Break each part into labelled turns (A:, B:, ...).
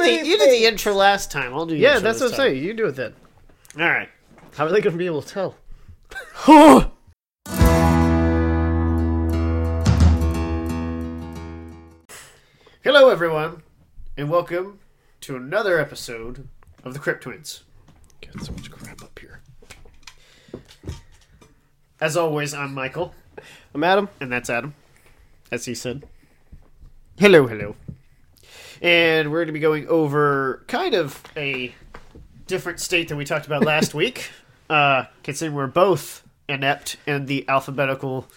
A: did the you did the intro last time. I'll do the
B: Yeah, that's what I'm
A: time.
B: saying. You do it then.
A: All right.
B: How are they going to be able to tell?
A: Hello, everyone, and welcome to another episode of the Cryptwins.
B: Got so much crap up here.
A: As always, I'm Michael,
B: I'm Adam.
A: and that's Adam, as he said. Hello, hello. And we're going to be going over kind of a different state than we talked about last week, uh, considering we're both inept in the alphabetical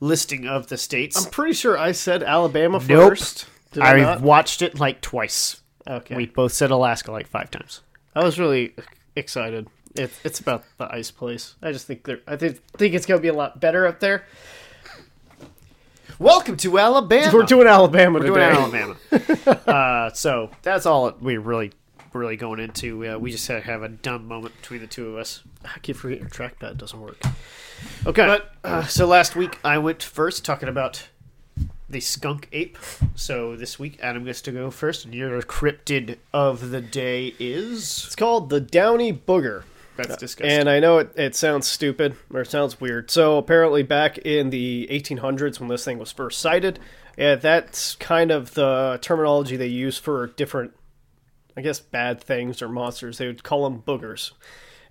A: listing of the states.
B: I'm pretty sure I said Alabama
A: Nope.
B: first. Did I,
A: I
B: not?
A: watched it like twice.
B: Okay.
A: We both said Alaska like five times.
B: I was really excited. It, it's about the ice place. I just think. I think, think it's going to be a lot better up there.
A: Welcome to Alabama.
B: We're doing Alabama
A: We're
B: today.
A: doing Alabama. uh, so that's all we're really really going into. Uh, we just had to have a dumb moment between the two of us.
B: I keep forgetting your trackpad doesn't work.
A: Okay. But uh, so last week I went first talking about the skunk ape. So this week Adam gets to go first, and your cryptid of the day is
B: It's called the Downey Booger.
A: That's disgusting.
B: And I know it, it sounds stupid or it sounds weird. So apparently, back in the 1800s when this thing was first sighted, yeah, that's kind of the terminology they use for different, I guess, bad things or monsters. They would call them boogers.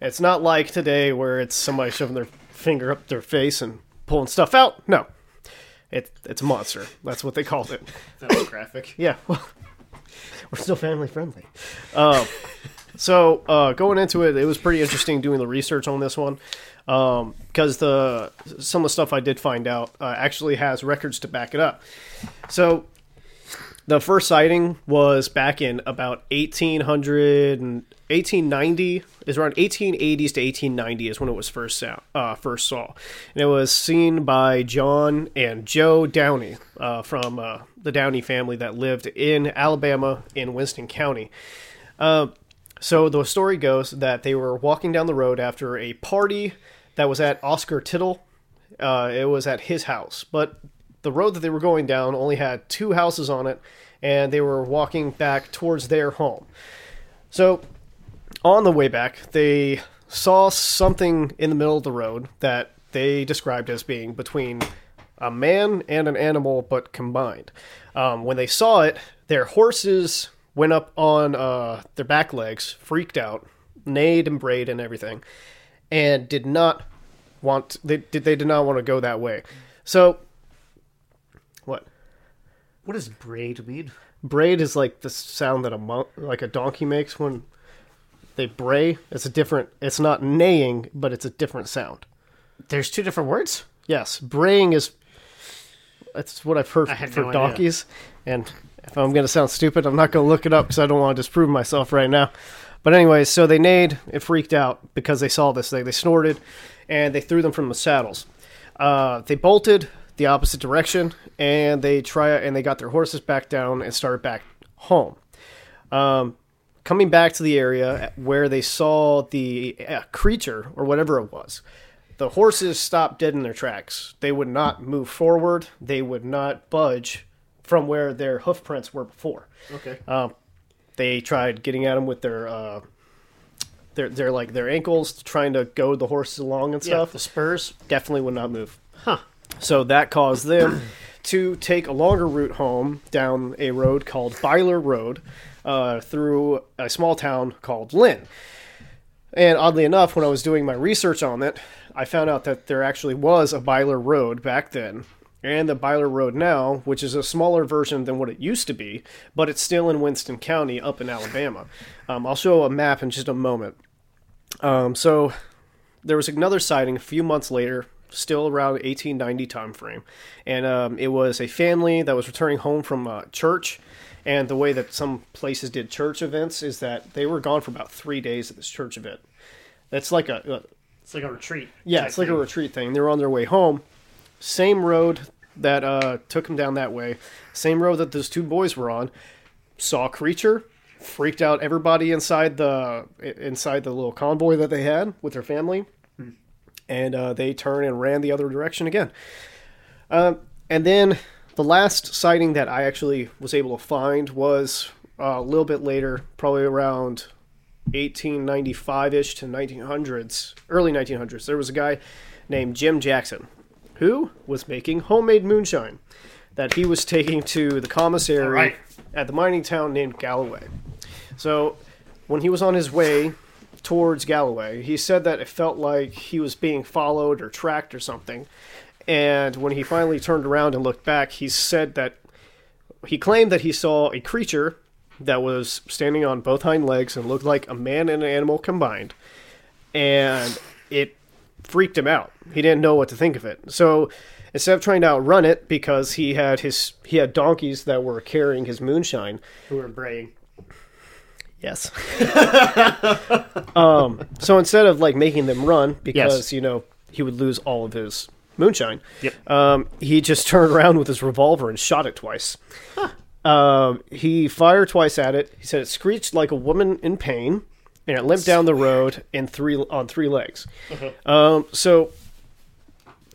B: It's not like today where it's somebody shoving their finger up their face and pulling stuff out. No, it, it's a monster. That's what they called it.
A: that was graphic.
B: Yeah, well, we're still family friendly. Um, so uh, going into it, it was pretty interesting doing the research on this one because the some of the stuff I did find out uh, actually has records to back it up. So the first sighting was back in about 1800 and 1890 is around 1880s to 1890 is when it was first saw, uh, first saw and it was seen by john and joe downey uh, from uh, the downey family that lived in alabama in winston county uh, so the story goes that they were walking down the road after a party that was at oscar tittle uh, it was at his house, but the road that they were going down only had two houses on it, and they were walking back towards their home. So, on the way back, they saw something in the middle of the road that they described as being between a man and an animal, but combined. Um, when they saw it, their horses went up on uh, their back legs, freaked out, neighed and brayed and everything, and did not want they did they did not want to go that way. So what?
A: What does braid mean?
B: Braid is like the sound that a mon- like a donkey makes when they bray. It's a different it's not neighing, but it's a different sound.
A: There's two different words.
B: Yes, braying is that's what I've heard for
A: no idea.
B: donkeys. And if I'm going to sound stupid, I'm not going to look it up because I don't want to disprove myself right now. But anyways, so they neighed and freaked out because they saw this thing. They snorted, and they threw them from the saddles. Uh, they bolted the opposite direction, and they try and they got their horses back down and started back home. Um, coming back to the area where they saw the uh, creature or whatever it was, the horses stopped dead in their tracks. They would not move forward. They would not budge from where their hoof prints were before.
A: Okay.
B: They tried getting at them with their uh, their their like their ankles, trying to goad the horses along and
A: Yeah,
B: stuff.
A: the spurs.
B: Definitely would not move.
A: Huh.
B: So that caused them to take a longer route home down a road called Byler Road uh, through a small town called Lynn. And oddly enough, when I was doing my research on it, I found out that there actually was a Byler Road back then, and the Byler Road now, which is a smaller version than what it used to be, but it's still in Winston County up in Alabama. Um, I'll show a map in just a moment. Um, so there was another sighting a few months later, still around 1890 time frame, and um, it was a family that was returning home from uh, church. And the way that some places did church events is that they were gone for about three days at this church event. That's like a, a
A: It's like a retreat.
B: yeah, it's like a retreat thing. They were on their way home. Same road that uh, took them down that way. Same road that those two boys were on. Saw a creature, freaked out everybody inside the inside the little convoy that they had with their family, and uh, they turned and ran the other direction again. Um, and then the last sighting that I actually was able to find was uh, a little bit later, probably around 1895 ish to 1900s, early 1900s, there was a guy named Jim Jackson who was making homemade moonshine that he was taking to the commissary
A: Alright.
B: at the mining town named Galloway. So when he was on his way towards Galloway, he said that it felt like he was being followed or tracked or something. And when he finally turned around and looked back, he said that he claimed that he saw a creature that was standing on both hind legs and looked like a man and an animal combined. And it freaked him out. He didn't know what to think of it. So instead of trying to outrun it, because he had his he had donkeys that were carrying his moonshine,
A: Who were braying.
B: Yes. um, so instead of like making them run because
A: Yes.
B: you know he would lose all of his moonshine,
A: Yep.
B: um, he just turned around with his revolver and shot it twice. Um, he fired twice at it. He said it screeched like a woman in pain, and it limped down the road in three on three legs. Um, so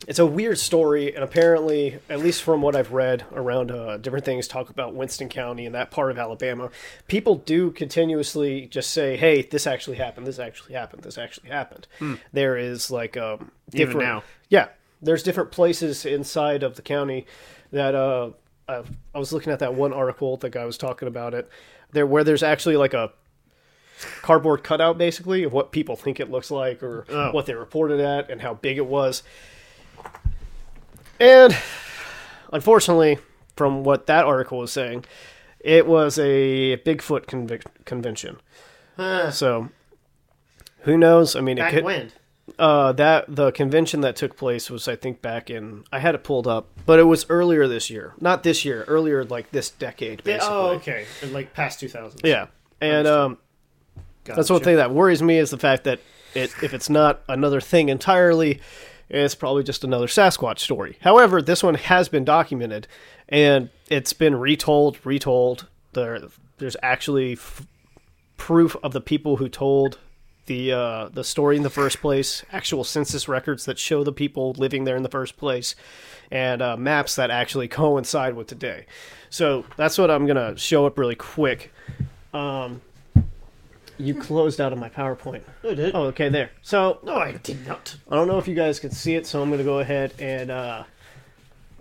B: it's a weird story, and apparently, at least from what I've read around uh, different things, talk about Winston County and that part of Alabama, people do continuously just say, "Hey, this actually happened. This actually happened. This actually happened." There is like um,
A: Even
B: different,
A: now.
B: yeah. There's different places inside of the county that uh, I, I was looking at that one article. The guy was talking about it there, where there's actually like a cardboard cutout, basically, of what people think it looks like or
A: Oh.
B: what they reported at and how big it was. And unfortunately, from what that article was saying, it was a Bigfoot convic- convention.
A: Huh.
B: So who knows? I mean, it
A: Back
B: could,
A: when?
B: uh, that the convention that took place was, I think, back in. I had it pulled up, but it was earlier this year. Not this year. Earlier, like this decade,
A: Yeah,
B: basically.
A: oh, okay. In, like past two thousand.
B: Yeah, and um, that's one
A: Gotcha.
B: thing that worries me is the fact that it, if it's not another thing entirely, it's probably just another Sasquatch story. However, this one has been documented, and it's been retold, retold. There, there's actually f- proof of the people who told the uh, the story in the first place, actual census records that show the people living there in the first place, and uh, maps that actually coincide with today. So that's what I'm gonna show up really quick. Um, you closed out of my PowerPoint.
A: I did.
B: Oh, okay, there. So
A: No, I did not.
B: I don't know if you guys can see it, so I'm going to go ahead and uh,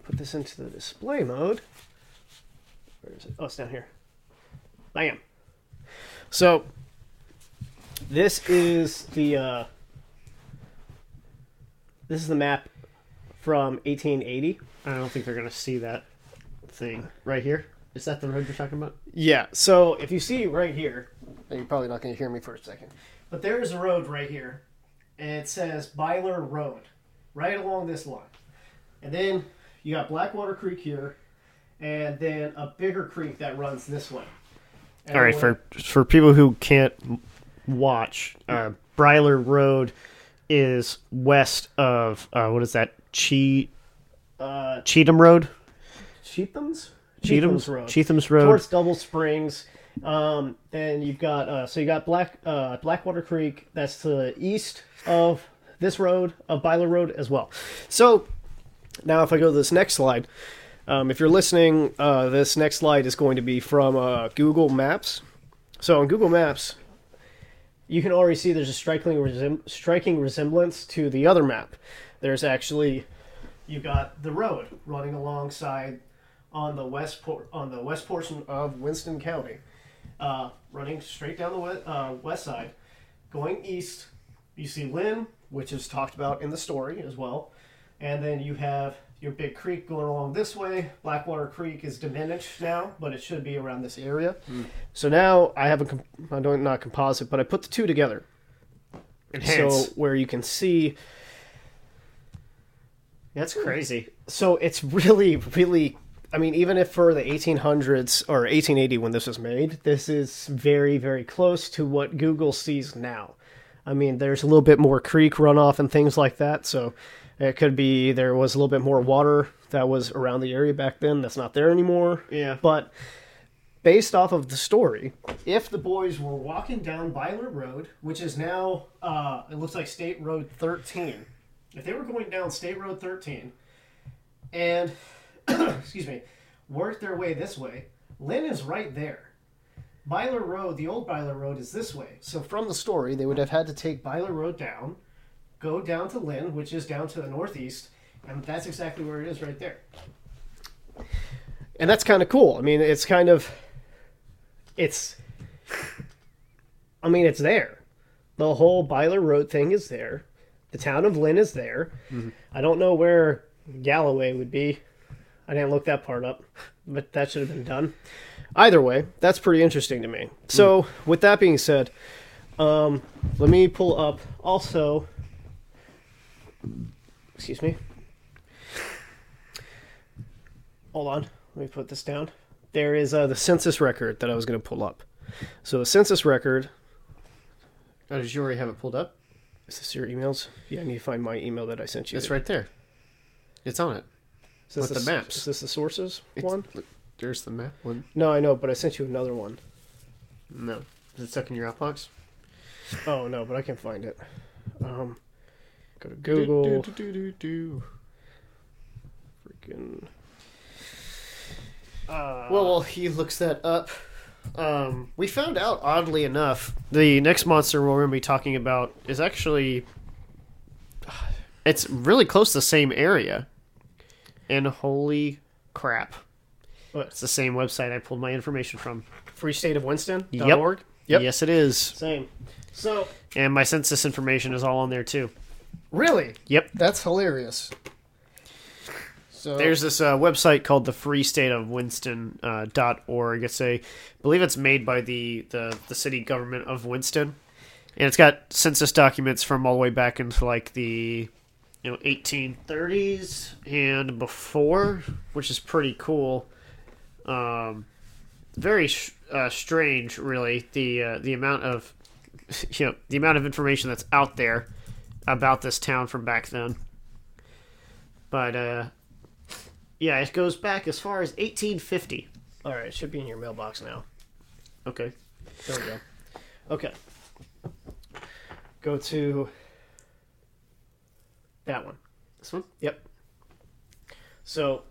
B: put this into the display mode. Where is it? Oh, it's down here. Bam. So this is the uh, this is the map from 1880.
A: I don't think they're going to see that thing right here. Is that the road you're talking about?
B: Yeah. So if you see right here, you're probably not going to hear me for a second, but there is a road right here, and it says Byler Road, right along this line, and then you got Blackwater Creek here, and then a bigger creek that runs this way. And
A: All right, for for people who can't m- watch, uh, Bryler Road is west of uh, what is that? Che
B: uh,
A: Cheatham Road.
B: Cheatham's
A: Cheatham's
B: Road.
A: Cheatham's Road.
B: towards Double Springs. Um, then you've got uh, so you got Black uh, Blackwater Creek. That's to the east of this road of Byler Road as well. So now, if I go to this next slide, um, if you're listening, uh, this next slide is going to be from uh, Google Maps. So on Google Maps, you can already see there's a striking striking resemblance to the other map. There's actually you've got the road running alongside on the west por- on the west portion of Winston County, uh, running straight down the we- uh, west side, going east. You see Lynn, which is talked about in the story as well, and then you have your big creek going along this way. Blackwater Creek is diminished now, but it should be around this area. So now I have a com- I don't not composite, but I put the two together.
A: Enhance.
B: So where you can see
A: That's crazy.
B: so it's really really i mean even if for the 1800s or 1880 when this was made this is very very close to what google sees now i mean there's a little bit more creek runoff and things like that so it could be there was a little bit more water that was around the area back then that's not there anymore
A: Yeah.
B: but based off of the story if the boys were walking down byler road which is now uh, it looks like state road 13 if they were going down state road 13 and excuse me, work their way this way. Lynn is right there.
A: Byler Road, the old Byler Road, is this way.
B: So from the story, they would have had to take Byler Road down, go down to Lynn, which is down to the northeast, and that's exactly where it is right there. And that's kind of cool. I mean, it's kind of, it's, I mean, it's there. The whole Byler Road thing is there. The town of Lynn is there. Mm-hmm. I don't know where Galloway would be. I didn't look that part up, but that should have been done. Either way, that's pretty interesting to me. So, with that being said, um, let me pull up also. Excuse me. Hold on. Let me put this down. There is uh, the census record that I was going to pull up. So, the census record.
A: Oh, did you already have it pulled up?
B: Is this your emails? Yeah, I need to find my email that I sent you.
A: It's right there. It's on it.
B: Is this
A: with
B: the,
A: the maps.
B: Is this the sources
A: It's-
B: one?
A: look, There's the map one.
B: No, I know, but I sent you another one.
A: No. Is it stuck in your outbox?
B: Oh no, but I can find it. Um, go to Google.
A: Do, do, do, do, do.
B: Freaking. Uh,
A: Well, while he looks that up, um, we found out, oddly enough, the next monster we're going to be talking about is actually. It's really close to the same area. And holy crap.
B: What?
A: It's the same website I pulled my information from.
B: Free State of Winston.
A: Yep.
B: Org. Yep.
A: Yes, it is.
B: Same. So
A: And my census information is all on there, too.
B: really,
A: Yep.
B: that's hilarious. So
A: There's this uh, website called the Free State of Winston uh, dot org. It's a, I believe it's made by the, the the city government of Winston, and it's got census documents from all the way back into like the, you know, 1830s and before, which is pretty cool. Um, very sh- uh, strange, really. The uh, the amount of, you know, the amount of information that's out there about this town from back then. But uh, yeah, it goes back as far as 1850.
B: all right, it should be in your mailbox now.
A: Okay.
B: There we go. Okay. Go to that one.
A: This one?
B: Yep. So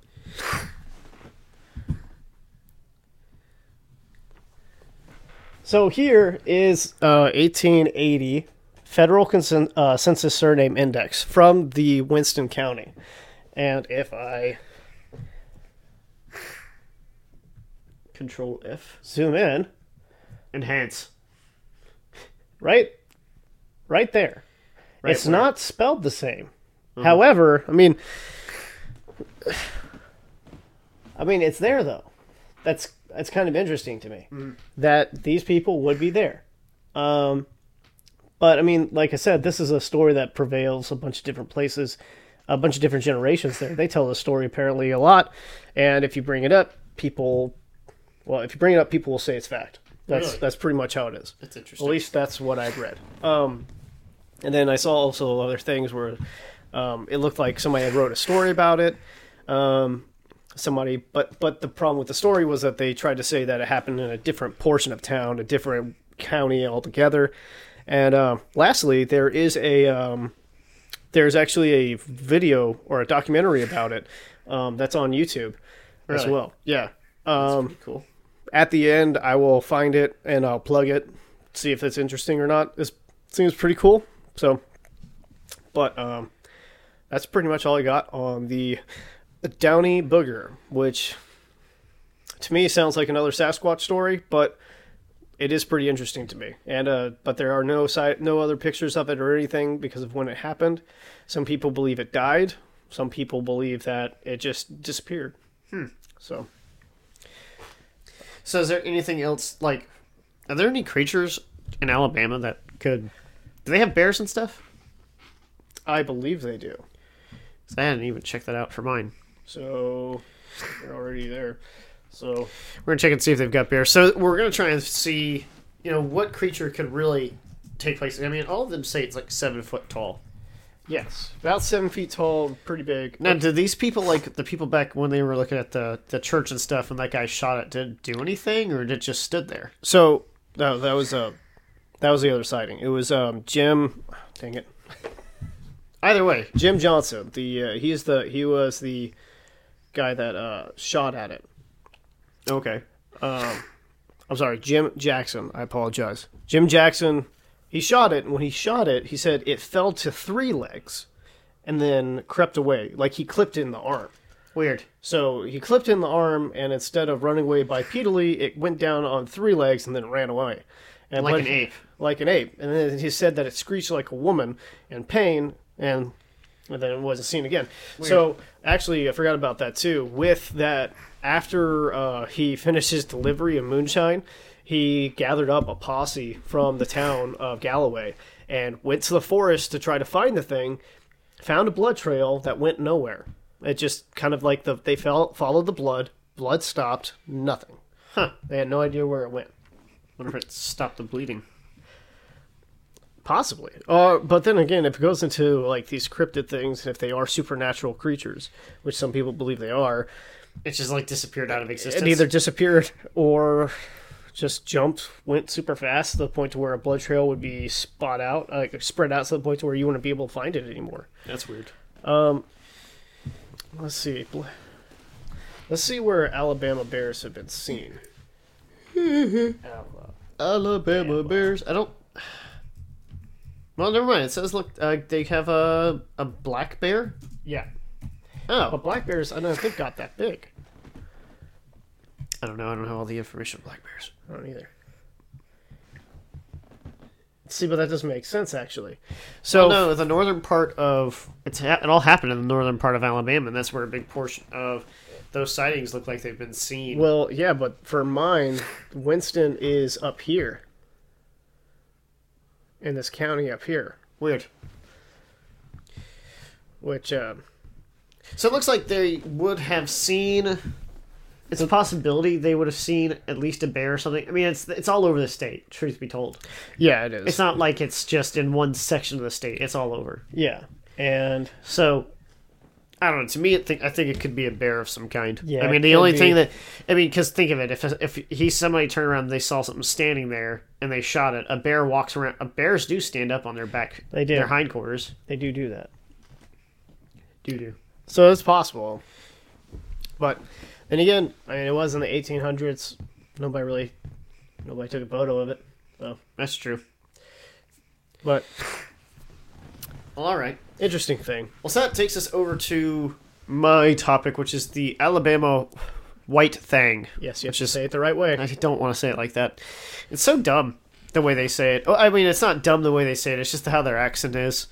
B: So here is uh, 1880 Federal Consen- uh, Census Surname Index from the Winston County. And if I
A: Control F.
B: zoom in,
A: Enhance.
B: right right there.
A: Right
B: it's
A: where?
B: not spelled the same. However, I mean I mean it's there though. That's that's kind of interesting to me that these people would be there. Um but I mean like I said this is a story that prevails a bunch of different places, a bunch of different generations there. They tell the story apparently a lot and if you bring it up people well if you bring it up people will say it's fact. That's
A: Really?
B: that's pretty much how it is.
A: That's interesting.
B: At least that's what I've read. Um, and then I saw also other things where um, it looked like somebody had wrote a story about it. Um, somebody, but but the problem with the story was that they tried to say that it happened in a different portion of town, a different county altogether. And uh, lastly, there is a um, there's actually a video or a documentary about it um, that's on YouTube as well. Yeah. Um,
A: cool.
B: at the end i will find it and i'll plug it see if it's interesting or not it seems pretty cool so but um that's pretty much all i got on the Downey booger which to me sounds like another sasquatch story but it is pretty interesting to me and uh but there are no side no other pictures of it or anything because of when it happened some people believe it died some people believe that it just disappeared so
A: So, is there anything else? Like, are there any creatures in Alabama that could. Do they have bears and stuff?
B: i believe they do
A: 'Cause I hadn't even checked that out for mine.
B: So they're already there. So
A: We're gonna check and see if they've got bears. So we're gonna try and see, you know, what creature could really take place. I mean, all of them say it's like seven foot tall.
B: yes, about seven feet tall, pretty big.
A: Now, did these people like the people back when they were looking at the the church and stuff, and that guy shot it? Did it do anything, or did it just stood there?
B: So no, that was uh, that was the other sighting. It was um Jim. Dang it,
A: Either way,
B: Jim Johnson. The uh, he's the he was the guy that uh shot at it.
A: okay.
B: Um, I'm sorry, Jim Jackson. I apologize. Jim Jackson. He shot it, and when he shot it, he said it fell to three legs, and then crept away, like he clipped in the arm.
A: Weird.
B: So he clipped in the arm, and instead of running away bipedally, it went down on three legs and then ran away. And
A: Like an ape.
B: Like an ape. And then he said that it screeched like a woman in pain, and, and then it wasn't seen again. So actually, I forgot about that too. With that, after uh, he finished his delivery of moonshine, he gathered up a posse from the town of Galloway and went to the forest to try to find the thing. Found a blood trail that went nowhere. It just kind of like the they fell, followed the blood. Blood stopped. Nothing.
A: Huh.
B: They had no idea where it went.
A: Wonder if it stopped the bleeding.
B: Possibly. Uh, but then again, if it goes into like these cryptid things, if they are supernatural creatures, which some people believe they are,
A: It just like disappeared out of existence.
B: it either disappeared or just jumped, went super fast to the point to where a blood trail would be spot out, like spread out to the point to where you wouldn't be able to find it anymore.
A: That's weird.
B: Um, Let's see. Let's see where Alabama bears have been seen. Alabama.
A: Alabama Bears. I don't. Well, never mind. It says look, uh, they have a a black bear.
B: Yeah,
A: Oh,
B: but black bears, I don't think got that big.
A: I don't know. I don't have all the information on black bears.
B: I don't either. See, but that doesn't make sense actually. So
A: So no, the northern part of it's ha- it all happened in the northern part of Alabama, and that's where a big portion of those sightings look like they've been seen.
B: Well, yeah, but for mine, Winston is up here. In this county up here,
A: Weird.
B: which uh,
A: So it looks like they would have seen. It's a possibility they would have seen at least a bear or something. I mean, it's it's all over the state. Truth be told,
B: yeah, it is.
A: it's not like it's just in one section of the state. It's all over.
B: yeah, and
A: So I don't know. To me, it think I think it could be a bear of some kind.
B: Yeah,
A: I mean, the only
B: be.
A: thing that I mean, because think of it: if if he somebody turned around, and they saw something standing there, and they shot it. A bear walks around. A bears do stand up on their back.
B: They do.
A: Their hindquarters.
B: they do do that.
A: Do do.
B: So it's possible. But then again, I mean, it was in the 1800s. Nobody really, nobody took a photo of it. So,
A: That's true.
B: but
A: Well, all right.
B: Interesting thing.
A: Well, so that takes us over to my topic, which is the Alabama white thing.
B: Yes, you have to
A: is-
B: say it the right way.
A: I don't want to say it like that. It's so dumb the way they say it. Oh, I mean, it's not dumb the way they say it. It's just how their accent is.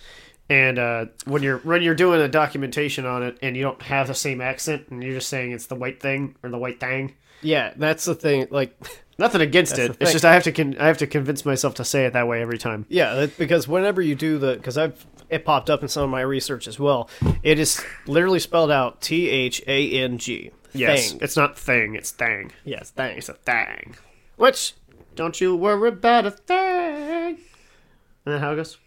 A: And uh, when you're when you're doing a documentation on it and you don't have the same accent and you're just saying it's the white thing or the white thing,
B: Yeah, that's the thing. Like,
A: nothing against it. It's just I have to con- I have to convince myself to say it that way every time.
B: yeah, because whenever you do the, because I've it popped up in some of my research as well. It is literally spelled out T H A N G.
A: Yes,
B: Thing.
A: it's not thing. It's thang.
B: Yes, thang.
A: It's a thang.
B: Which
A: Don't you worry about a thing. And that how it goes?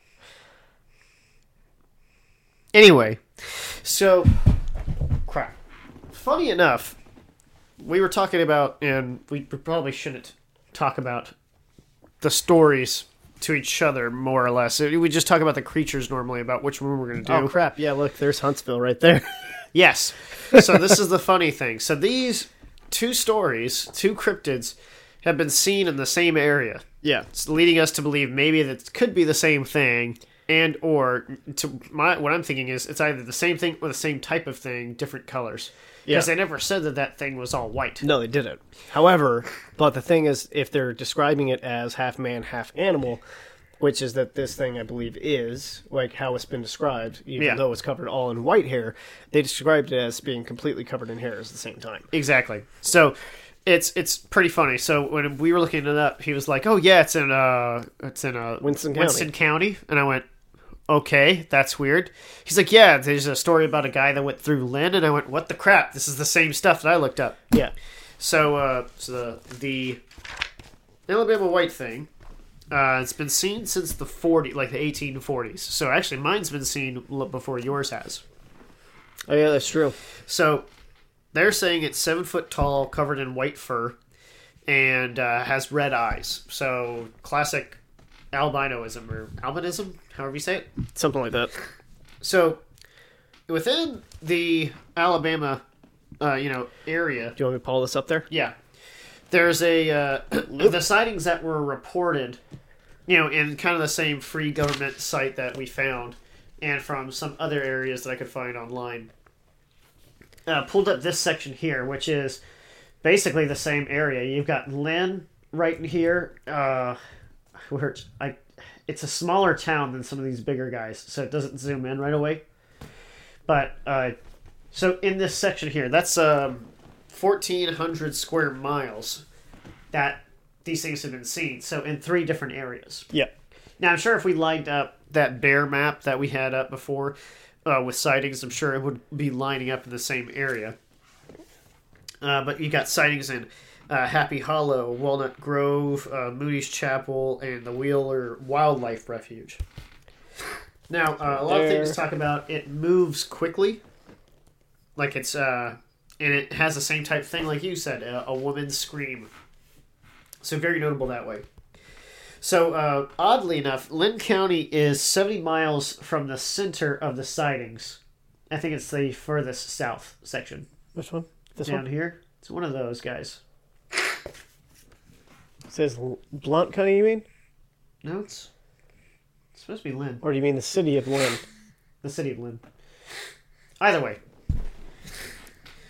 A: Anyway, so crap. Funny enough, we were talking about, and we probably shouldn't talk about the stories to each other more or less. We just talk about the creatures normally, about which one we're going to oh, do.
B: oh crap, yeah, look, there's Huntsville right there.
A: Yes. So this is the funny thing. So these two stories, two cryptids, have been seen in the same area.
B: yeah,
A: It's leading us to believe maybe that could be the same thing, and or to my what I'm thinking is it's either the same thing or the same type of thing, different colors. Because
B: Yeah.
A: they never said that that thing was all white.
B: no, they didn't. However, but the thing is, if they're describing it as half man, half animal, which is that this thing I believe is like how it's been described, even
A: Yeah.
B: though it's covered all in white hair, they described it as being completely covered in hairs at the same time.
A: Exactly. So it's it's pretty funny. So when we were looking it up, he was like, "Oh yeah, it's in uh it's in uh
B: Winston County.
A: Winston County," and I went, "Okay, that's weird." He's like, "Yeah, there's a story about a guy that went through Lynn," and I went, "What the crap? This is the same stuff that I looked up."
B: Yeah,
A: So uh, so the, the Alabama white thing. Uh, it's been seen since the 40, like the 1840s. So actually, mine's been seen before yours has.
B: oh yeah, that's true.
A: So they're saying it's seven foot tall, covered in white fur, and uh, has red eyes. So classic albinoism or albinism, however you say it.
B: Something like that.
A: So within the Alabama, uh, you know, area,
B: Do you want me to pull this up there?
A: yeah, there's a uh, the sightings that were reported, you know, in kind of the same free government site that we found, and from some other areas that I could find online. Uh, pulled up this section here, which is basically the same area. You've got Lynn right in here. Uh, where it's, I, it's a smaller town than some of these bigger guys, so it doesn't zoom in right away. But uh, so in this section here, that's um, fourteen hundred square miles that these things have been seen. So in three different areas.
B: Yeah.
A: Now I'm sure if we lined up that bear map that we had up before uh, with sightings, I'm sure it would be lining up in the same area. Uh, but you got sightings in uh, Happy Hollow, Walnut Grove, uh, Moody's Chapel, and the Wheeler Wildlife Refuge. Now, uh, a lot of things
B: There.
A: talk about it moves quickly, like it's uh, and it has the same type thing, like you said, a, a woman's scream. So very notable that way. So uh, oddly enough, Lynn County is 70 miles from the center of the sightings. I think it's the furthest south section
B: Which one? This
A: down
B: one
A: here. It's one of those guys.
B: It says Blunt County. You mean,
A: No, it's, it's supposed to be Lynn,
B: or do you mean the city of Lynn?
A: the city of Lynn. Either way.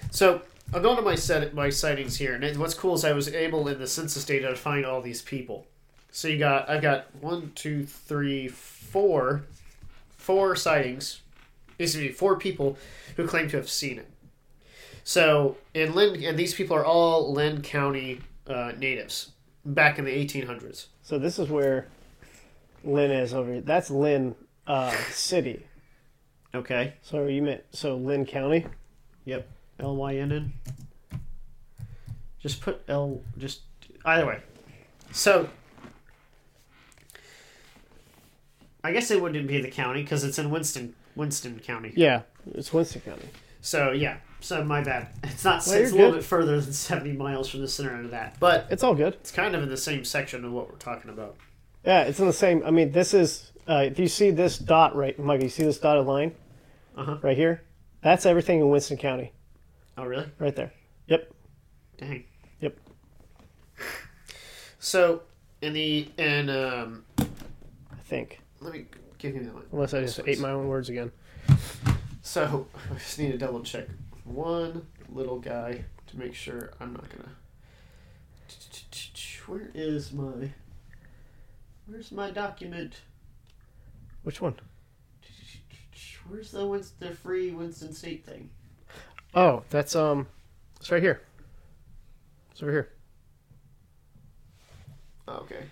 A: So I'll go into my set my sightings here, and what's cool is I was able in the census data to find all these people. So you got I've got one, two, three, four, four sightings. Excuse me, four people who claim to have seen it. So in Lynn, and these people are all Lynn County uh, natives back in the 1800s.
B: So this is where Lynn is over here. That's Lynn uh, City.
A: Okay.
B: So you meant so Lynn County?
A: Yep. L Y N N. Just put L. Just either way. So I guess it wouldn't be the county because it's in Winston, Winston County.
B: Yeah, it's Winston County.
A: So yeah. So my bad. It's not.
B: Well,
A: it's a little
B: good.
A: bit further than seventy miles from the center of that, but
B: It's all good.
A: it's kind of in the same section of what we're talking about.
B: Yeah, it's in the same. I mean, this is. Uh, if you see this dot right, Mike, you see this dotted line
A: Uh-huh.
B: right here? That's everything in Winston County,
A: Oh really?
B: right there. Yep.
A: Dang.
B: Yep.
A: So in the and um,
B: I think,
A: let me give you that one.
B: unless I just ate my own words again.
A: So I just need to double check one little guy to make sure I'm not gonna. Where is my? Where's my document?
B: Which one?
A: Where's the Winst- the free Winston State thing?
B: Oh, that's um, it's right here. It's over here.
A: Oh, okay.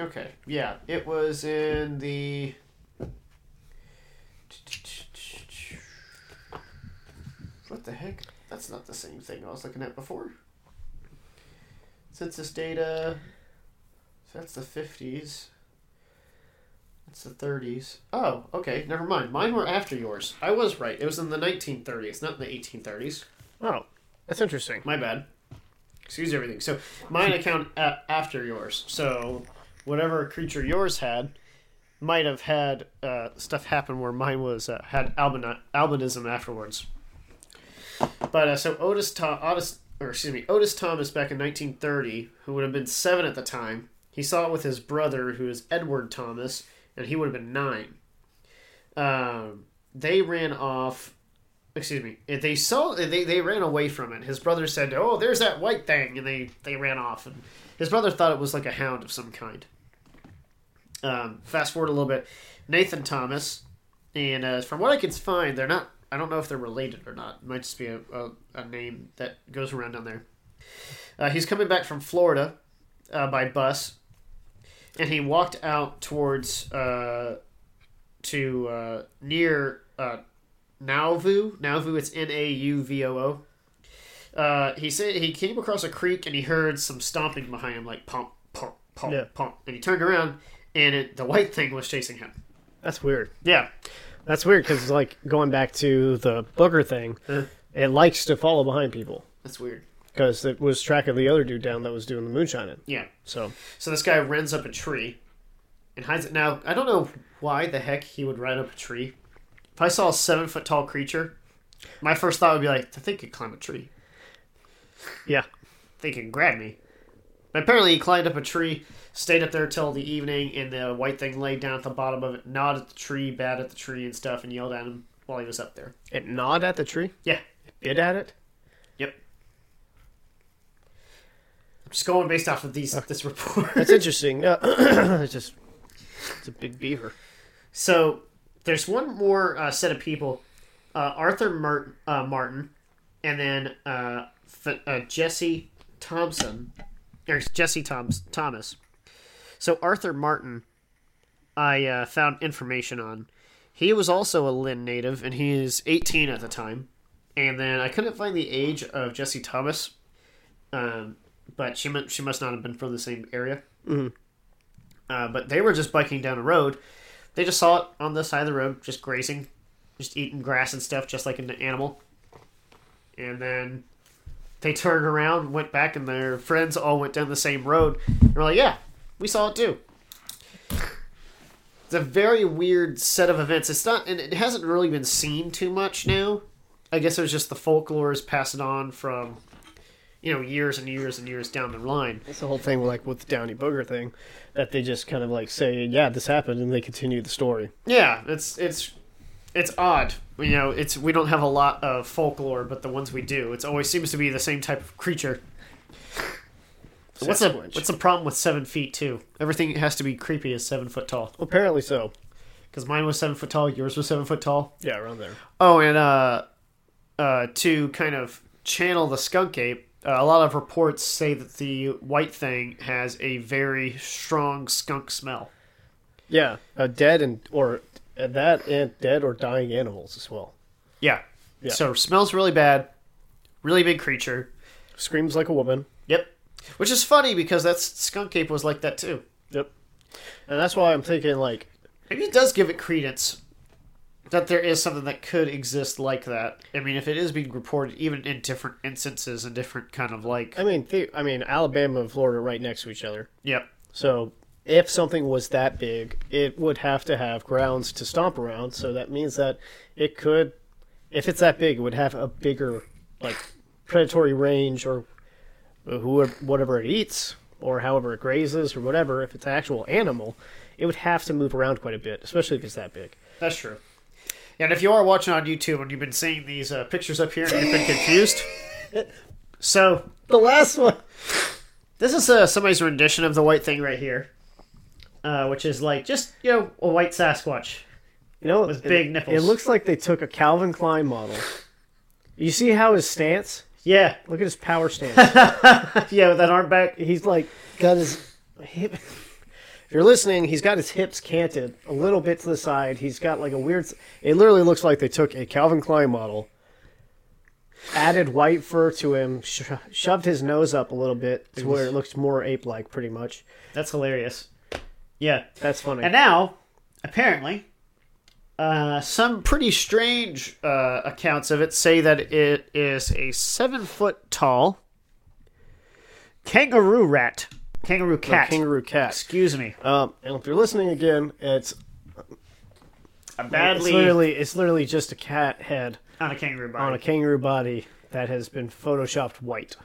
A: Okay, yeah, it was in the. What the heck? That's not the same thing I was looking at before. Census data. So that's the 50s. That's the 30s. Oh, okay, never mind. Mine were after yours. I was right. It was in the 1930s, not in the 1830s.
B: Oh, that's interesting.
A: My bad. Excuse everything. So mine account a- after yours. So whatever creature yours had might have had uh, stuff happen where mine was uh, had albinism afterwards. But uh, so Otis, Tho- Otis, or excuse me, Otis Thomas back in 1930, who would have been seven at the time, he saw it with his brother, who is Edward Thomas, and he would have been nine. Um, they ran off excuse me they saw they, they ran away from it his brother said oh there's that white thing and they they ran off and his brother thought it was like a hound of some kind um, fast forward a little bit nathan thomas and uh, from what i can find they're not i don't know if they're related or not it might just be a, a, a name that goes around down there uh, he's coming back from florida uh, by bus and he walked out towards uh, to uh, near uh, Nauvoo. Nauvoo, it's N A U V O O. Uh, he said he came across a creek and he heard some stomping behind him, like pump, pump, pump,
B: Yeah.
A: pump. And he turned around and it, the white thing was chasing him.
B: That's weird.
A: Yeah,
B: That's weird because like going back to the booger thing,
A: Uh.
B: it likes to follow behind people
A: that's weird.
B: because it was tracking the other dude down that was doing the moonshining.
A: Yeah.
B: So
A: So this guy runs up a tree and hides it. Now, I don't know why the heck he would run up a tree. If I saw a seven foot tall creature, my first thought would be like, I think could climb a tree.
B: Yeah.
A: they can grab me. But apparently, he climbed up a tree, stayed up there till the evening, and the white thing laid down at the bottom of it, gnawed at the tree, bad at the tree and stuff, and yelled at him while he was up there.
B: It gnawed at the tree?
A: Yeah.
B: It bit at it?
A: Yep. I'm just going based off of these this report.
B: That's interesting. Uh, it's just, it's a big beaver.
A: So there's one more uh, set of people: uh, Arthur Martin, uh, Martin, and then uh, F- uh, Jesse Thompson, or Jesse Thoms- Thomas. So Arthur Martin, I uh, found information on. He was also a Lynn native, and he is 18 at the time. And then I couldn't find the age of Jesse Thomas, um, but she she must not have been from the same area. Uh, but they were just biking down a road. They just saw it on the side of the road, just grazing, just eating grass and stuff, just like an animal. And then they turned around, went back, and their friends all went down the same road. And were like, "Yeah, we saw it too." It's a very weird set of events. It's not, and it hasn't really been seen too much now. I guess it was just the folklore is passed on from, you know, years and years and years down the line.
B: It's the whole thing, like with the Downey Booger thing, that they just kind of like say, "Yeah, this happened," and they continue the story.
A: Yeah, it's it's it's odd. You know, it's we don't have a lot of folklore, but the ones we do, it always seems to be the same type of creature. What's the what's the problem with seven feet too? Everything has to be creepy as seven foot tall.
B: Apparently so.
A: Because mine was seven foot tall, yours was seven foot tall.
B: Yeah, around there.
A: Oh, and uh, uh, to kind of channel the skunk ape, uh, a lot of reports say that the white thing has a very strong skunk smell.
B: Yeah, uh, dead and or uh, that and dead or dying animals as well.
A: Yeah.
B: Yeah.
A: So smells really bad, really big creature.
B: Screams like a woman.
A: Yep. Which is funny because that skunk ape was like that too.
B: Yep. And that's why I'm thinking like
A: Maybe it does give it credence that there is something that could exist like that. I mean, if it is being reported, even in different instances and different kind of like,
B: I mean, the, I mean, Alabama and Florida are right next to each other.
A: yep,
B: So if something was that big, it would have to have grounds to stomp around. So that means that it could, if it's that big, it would have a bigger like predatory range or whoever, whatever it eats or however it grazes or whatever. If it's an actual animal, it would have to move around quite a bit, especially if it's that big.
A: that's true. And if you are watching on YouTube and you've been seeing these uh, pictures up here and you've been confused, so
B: The last one.
A: this is uh, somebody's rendition of the white thing right here, uh, which is like just you know a white Sasquatch.
B: You know,
A: With
B: it-
A: big nipples.
B: It looks like they took a Calvin Klein model. You see how his stance?
A: Yeah,
B: Look at his power stance.
A: yeah, with that arm back.
B: he's like got his hip. If you're listening, he's got his hips canted a little bit to the side. He's got like a weird. It literally looks like they took a Calvin Klein model, added white fur to him, sho- shoved his nose up a little bit to where it looks more ape-like, pretty much.
A: That's hilarious. Yeah,
B: That's funny.
A: And now, apparently, uh, some pretty strange uh, accounts of it say that it is a seven foot tall kangaroo rat, kangaroo cat.
B: kangaroo cat.
A: Excuse me.
B: Um, and if you're listening again, it's
A: A
B: it's
A: badly
B: literally it's literally just a cat head
A: on a kangaroo body.
B: on a kangaroo body that has been photoshopped white.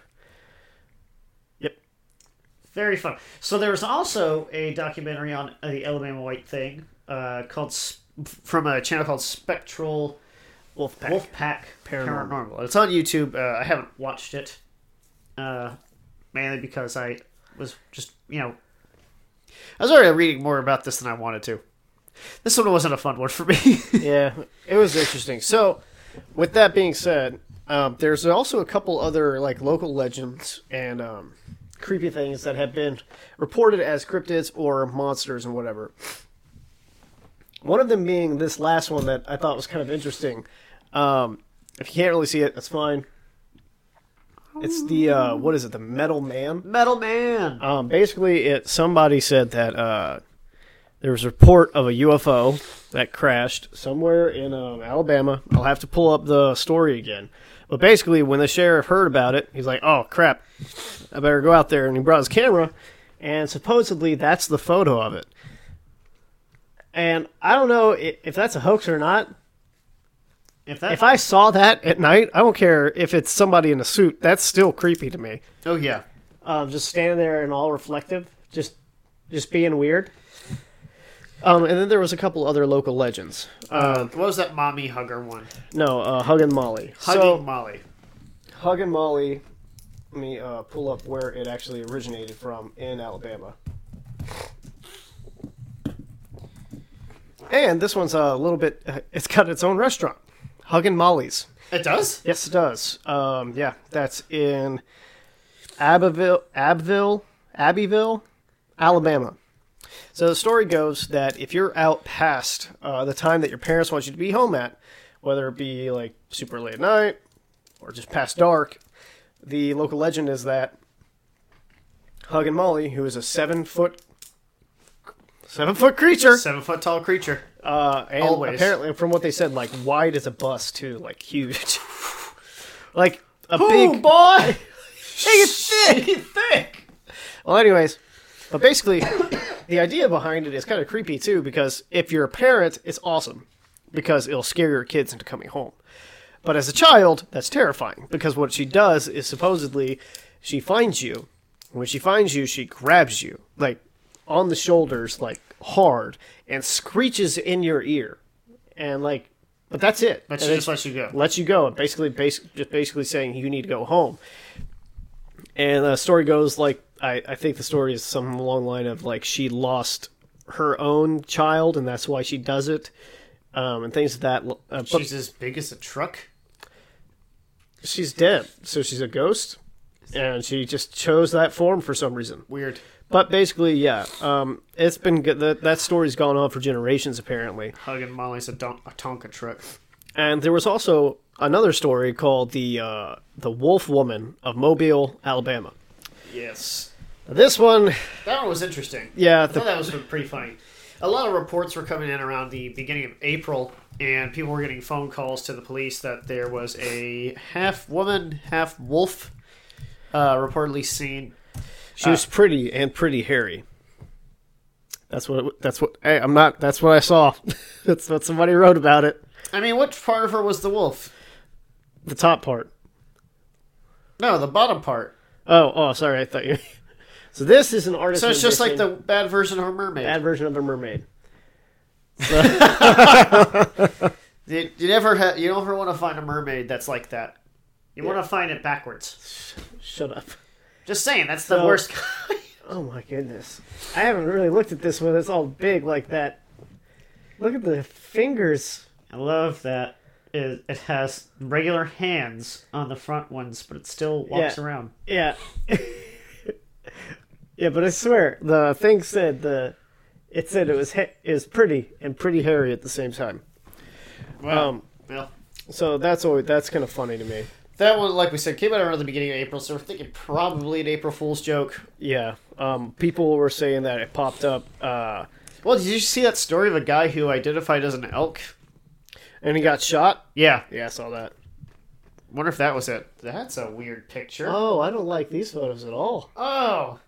A: Very fun. So there was also a documentary on the Alabama White thing uh, called from a channel called Spectral
B: Wolfpack.
A: Wolfpack
B: Paranormal.
A: Paranormal. It's on YouTube. Uh, I haven't watched it, uh, mainly because I was just you know I was already reading more about this than I wanted to. This one wasn't a fun one for me.
B: yeah, it was interesting. So, with that being said, um, there's also a couple other like local legends and um, creepy things that have been reported as cryptids or monsters and whatever. One of them being this last one that I thought was kind of interesting. Um, if you can't really see it, that's fine. It's the uh, what is it? The Metal Man.
A: Metal Man.
B: Um, basically, it somebody said that uh, there was a report of a UFO that crashed somewhere in um, Alabama. I'll have to pull up the story again. But basically, when the sheriff heard about it, he's like, "Oh crap, I better go out there." And he brought his camera, and supposedly that's the photo of it. And I don't know if that's a hoax or not.
A: If that,
B: If I saw that at night, I don't care if it's somebody in a suit. That's still creepy to me.
A: oh yeah,
B: Um, just standing there and all reflective, just just being weird. Um, and then there was a couple other local legends.
A: uh, what was that mommy hugger one?
B: No, uh, Huggin' Molly.
A: Hugging
B: So,
A: Molly.
B: Huggin' Molly. Let me uh, pull up where it actually originated from in Alabama. And this one's a little bit. Uh, it's got its own restaurant, Huggin' Molly's.
A: It does.
B: Yes, it does. Um, yeah, that's in Abbeville, Abbeville, Abbeville, Alabama. So the story goes that if you're out past uh, the time that your parents want you to be home at, whether it be like super late at night or just past dark, the local legend is that Huggin' Molly, who is a seven foot seven foot creature,
A: Seven foot tall creature.
B: uh, and
A: Always.
B: apparently, from what they said, like wide as a bus too, like huge, like a
A: Ooh,
B: big.
A: boy.
B: It's thick.
A: thick.
B: Well, anyways, but basically, the idea behind it is kind of creepy too, because if you're a parent, it's awesome because it'll scare your kids into coming home. But as a child, that's terrifying because what she does is supposedly she finds you. When she finds you, she grabs you like on the shoulders, like hard, and screeches in your ear, and like, but that's it.
A: But she just lets you go.
B: lets you go and basically bas- just basically saying you need to go home and the story goes like I, I think the story is some long line of like she lost her own child and that's why she does it um, and things of that uh, but
A: She's as big as a truck.
B: she's dead so she's a ghost and she just chose that form for some reason
A: Weird.
B: but basically yeah um, it's been good that, that story's gone on for generations apparently
A: Hugging Molly's a, don- a Tonka truck.
B: And there was also another story called the uh, the Wolf Woman of Mobile, Alabama.
A: Yes.
B: This one,
A: That one was interesting.
B: yeah,
A: I thought that was pretty funny. A lot of reports were coming in around the beginning of April, and people were getting phone calls to the police that there was a half woman, half wolf uh, reportedly seen.
B: she was pretty and pretty hairy. That's what. That's what. Hey, I'm not. That's what I saw. that's what somebody wrote about it.
A: I mean, which part of her was the wolf?
B: The top part.
A: No, the bottom part.
B: Oh, oh, sorry. I thought you. So this is an artist.
A: So it's just like the bad version of a mermaid.
B: bad version of a mermaid.
A: You, you never ha- you don't ever want to find a mermaid that's like that. You want to find it backwards.
B: Shut up.
A: Just saying, that's the
B: So-
A: worst.
B: Oh my goodness. I haven't really looked at this one. It's all big like that. Look at the fingers.
A: I love that it, it has regular hands on the front ones, but it still walks
B: Yeah.
A: around.
B: Yeah. Yeah, but I swear the thing said the it said it was is pretty and pretty hairy at the same time.
A: Wow.
B: Um,
A: well,
B: so that's always that's kind of funny to me.
A: that one, like we said, came out around the beginning of April, so we're thinking probably an April Fool's joke.
B: Yeah. Um, people were saying that it popped up, uh,
A: Well, did you see that story of a guy who identified as an elk?
B: and he got shot.
A: Yeah.
B: Yeah, I saw that.
A: Wonder if that was it. That's a weird picture.
B: Oh, I don't like these photos at all.
A: Oh.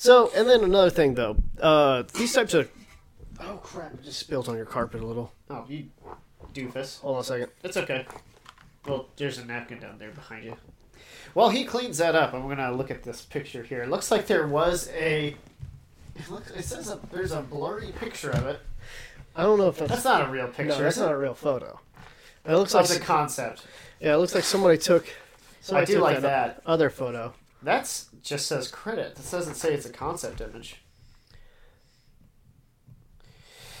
B: So, and then another thing though, uh, these types of oh crap, it just spilled on your carpet a little.
A: Oh, you doofus.
B: Hold on a second.
A: It's okay. Well, there's a napkin down there behind you. While he cleans that up, I'm gonna look at this picture here. It looks like there was a. It, looks, it says a, there's a blurry picture of it.
B: I don't know if that's,
A: That's not a real picture.
B: no, that's not a real photo. It looks
A: It's
B: like
A: a concept.
B: yeah, it looks like somebody took.
A: I do
B: took
A: like that.
B: other photo.
A: That's just says credit. This doesn't say it's a concept image.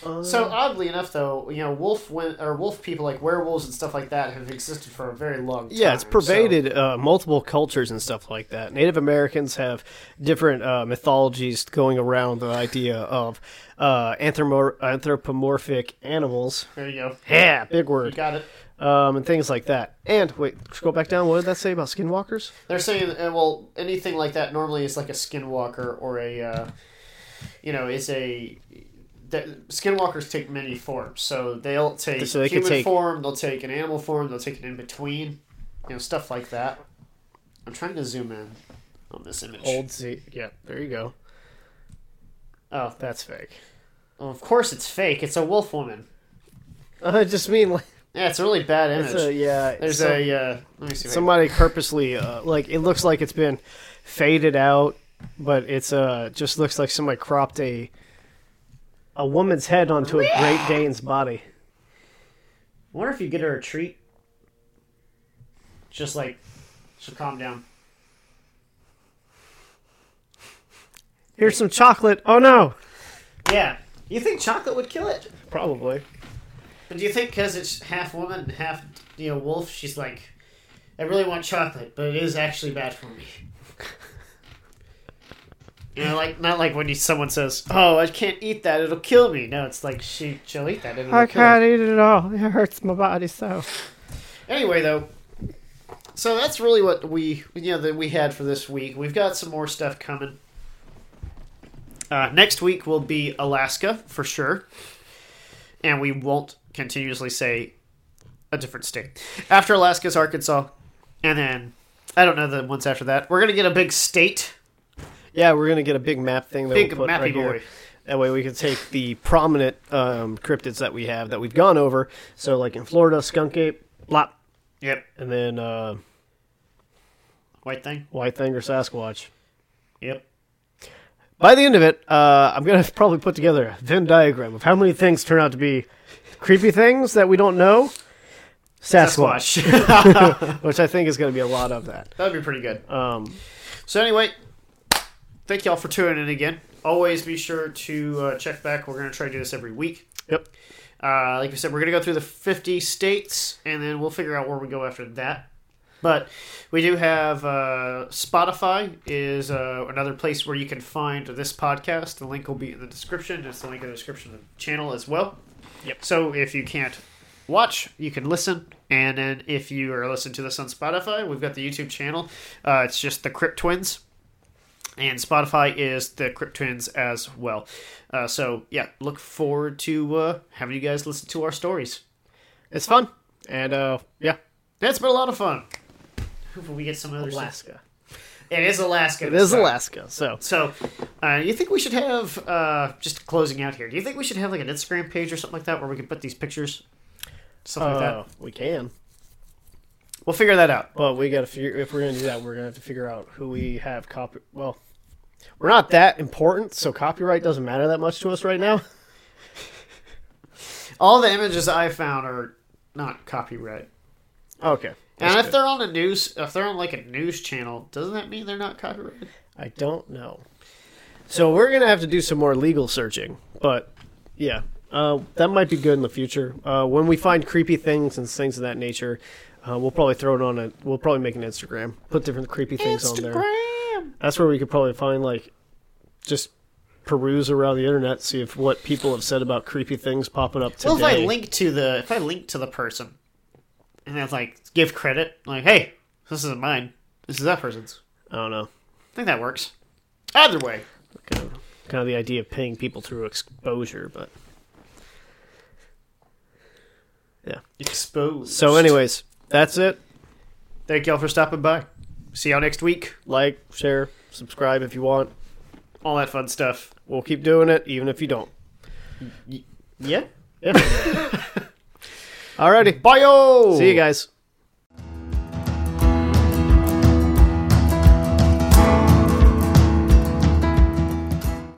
B: Uh,
A: So oddly enough, though, you know, wolf or wolf people like werewolves and stuff like that have existed for a very long time.
B: Yeah, it's
A: so-
B: pervaded uh, multiple cultures and stuff like that. Native Americans have different uh, mythologies going around the idea of uh, anthropomorphic animals.
A: there you go.
B: Yeah, big
A: You
B: word.
A: got it.
B: Um, and things like that. And wait, scroll back down. What did that say about skinwalkers?
A: They're saying, uh, well, anything like that normally is like a skinwalker or a, uh, you know, is a. That, skinwalkers take many forms, so they'll take
B: So they
A: human
B: take-
A: form, they'll take an animal form, they'll take an in between, you know, stuff like that. I'm trying to zoom in on this image.
B: Old Z. Yeah, there you go.
A: Oh,
B: That's fake.
A: well, of course it's fake. It's a wolf woman.
B: I just mean like
A: Yeah, it's a really bad image.
B: it's a yeah.
A: There's
B: some-
A: a uh, let me see.
B: somebody purposely uh, like it looks like it's been faded out, but it's uh just looks like somebody cropped a a woman's head onto a Great Dane's body.
A: I wonder if you get her a treat. Just like she'll calm down.
B: Here's some chocolate. Oh no,
A: Yeah. You think chocolate would kill it?
B: probably.
A: But do you think because it's half woman and half you know wolf, she's like, I really want chocolate, but it is actually bad for me. You know, like not like when you, someone says, "Oh, I can't eat that; it'll kill me." No, it's like she she'll eat that. It'll kill her.
B: eat it at all. It hurts my body so.
A: Anyway, though, so that's really what we you know that we had for this week. We've got some more stuff coming. Uh, next week will be Alaska for sure, and we won't continuously say a different state. After Alaska's Arkansas, and then I don't know the ones after that. We're gonna get a big state,
B: Yeah, we're gonna get a big map thing. That
A: big
B: we'll put
A: mappy
B: right here.
A: boy.
B: That way we can take the prominent um, cryptids that we have that we've gone over. So like in Florida, skunk ape, blop,
A: Yep,
B: and then uh,
A: white thing.
B: white thing or Sasquatch.
A: Yep.
B: By the end of it, uh, I'm gonna probably put together a Venn diagram of how many things turn out to be creepy things that we don't know. Sasquatch,
A: Sasquatch.
B: which I think is going to be a lot of that.
A: That'd be pretty good.
B: Um,
A: So anyway, thank y'all for tuning in again. Always be sure to uh, check back. We're going to try to do this every week.
B: Yep.
A: Uh, like we said, we're going to go through the 50 states, and then we'll figure out where we go after that. But we do have uh, Spotify is uh, another place where you can find this podcast. The link will be in the description. It's the link in the description of the channel as well.
B: Yep.
A: So if you can't watch, you can listen. And then if you are listening to this on Spotify, we've got the YouTube channel. Uh, it's just the Cryptwins. And Spotify is the Cryptwins as well. Uh, so, yeah, look forward to uh, having you guys listen to our stories.
B: it's fun, and uh, yeah,
A: That's been a lot of fun. Hopefully, we get some other stuff. It is Alaska.
B: It is. Alaska. So
A: So, uh, you think we should have uh, just closing out here? Do you think we should have like an Instagram page or something like that where we can put these pictures, stuff like
B: uh,
A: that?
B: we can,
A: We'll figure that out.
B: but we got to figure if we're going to do that, we're going to have to figure out who we have copy. Well, we're not that important, so copyright doesn't matter that much to us right now.
A: All the images I found are not copyright.
B: Okay,
A: And if
B: good.
A: they're on a news, if they're on like a news channel, doesn't that mean they're not copyrighted?
B: I don't know. So we're gonna have to do some more legal searching, but yeah, uh, that might be good in the future. Uh, when we find creepy things and things of that nature, uh, we'll probably throw it on a. We'll probably make an Instagram, put different creepy things on there.
A: Instagram.
B: That's where we could probably find like, just peruse around the internet, see if what people have said about creepy things popping up today.
A: Well, if I link to the if I link to the person, and then like give credit, like, hey, this isn't mine. This is that person's.
B: I don't know.
A: I think that works. Either way,
B: Kind of, kind of the idea of paying people through exposure, but yeah.
A: exposed.
B: So, anyways, that's it.
A: thank y'all for stopping by. See y'all next week.
B: Like, share, subscribe if you want.
A: All that fun stuff.
B: We'll keep doing it, even if you don't.
A: Yeah.
B: Yeah. Alrighty.
A: Bye.
B: See you guys.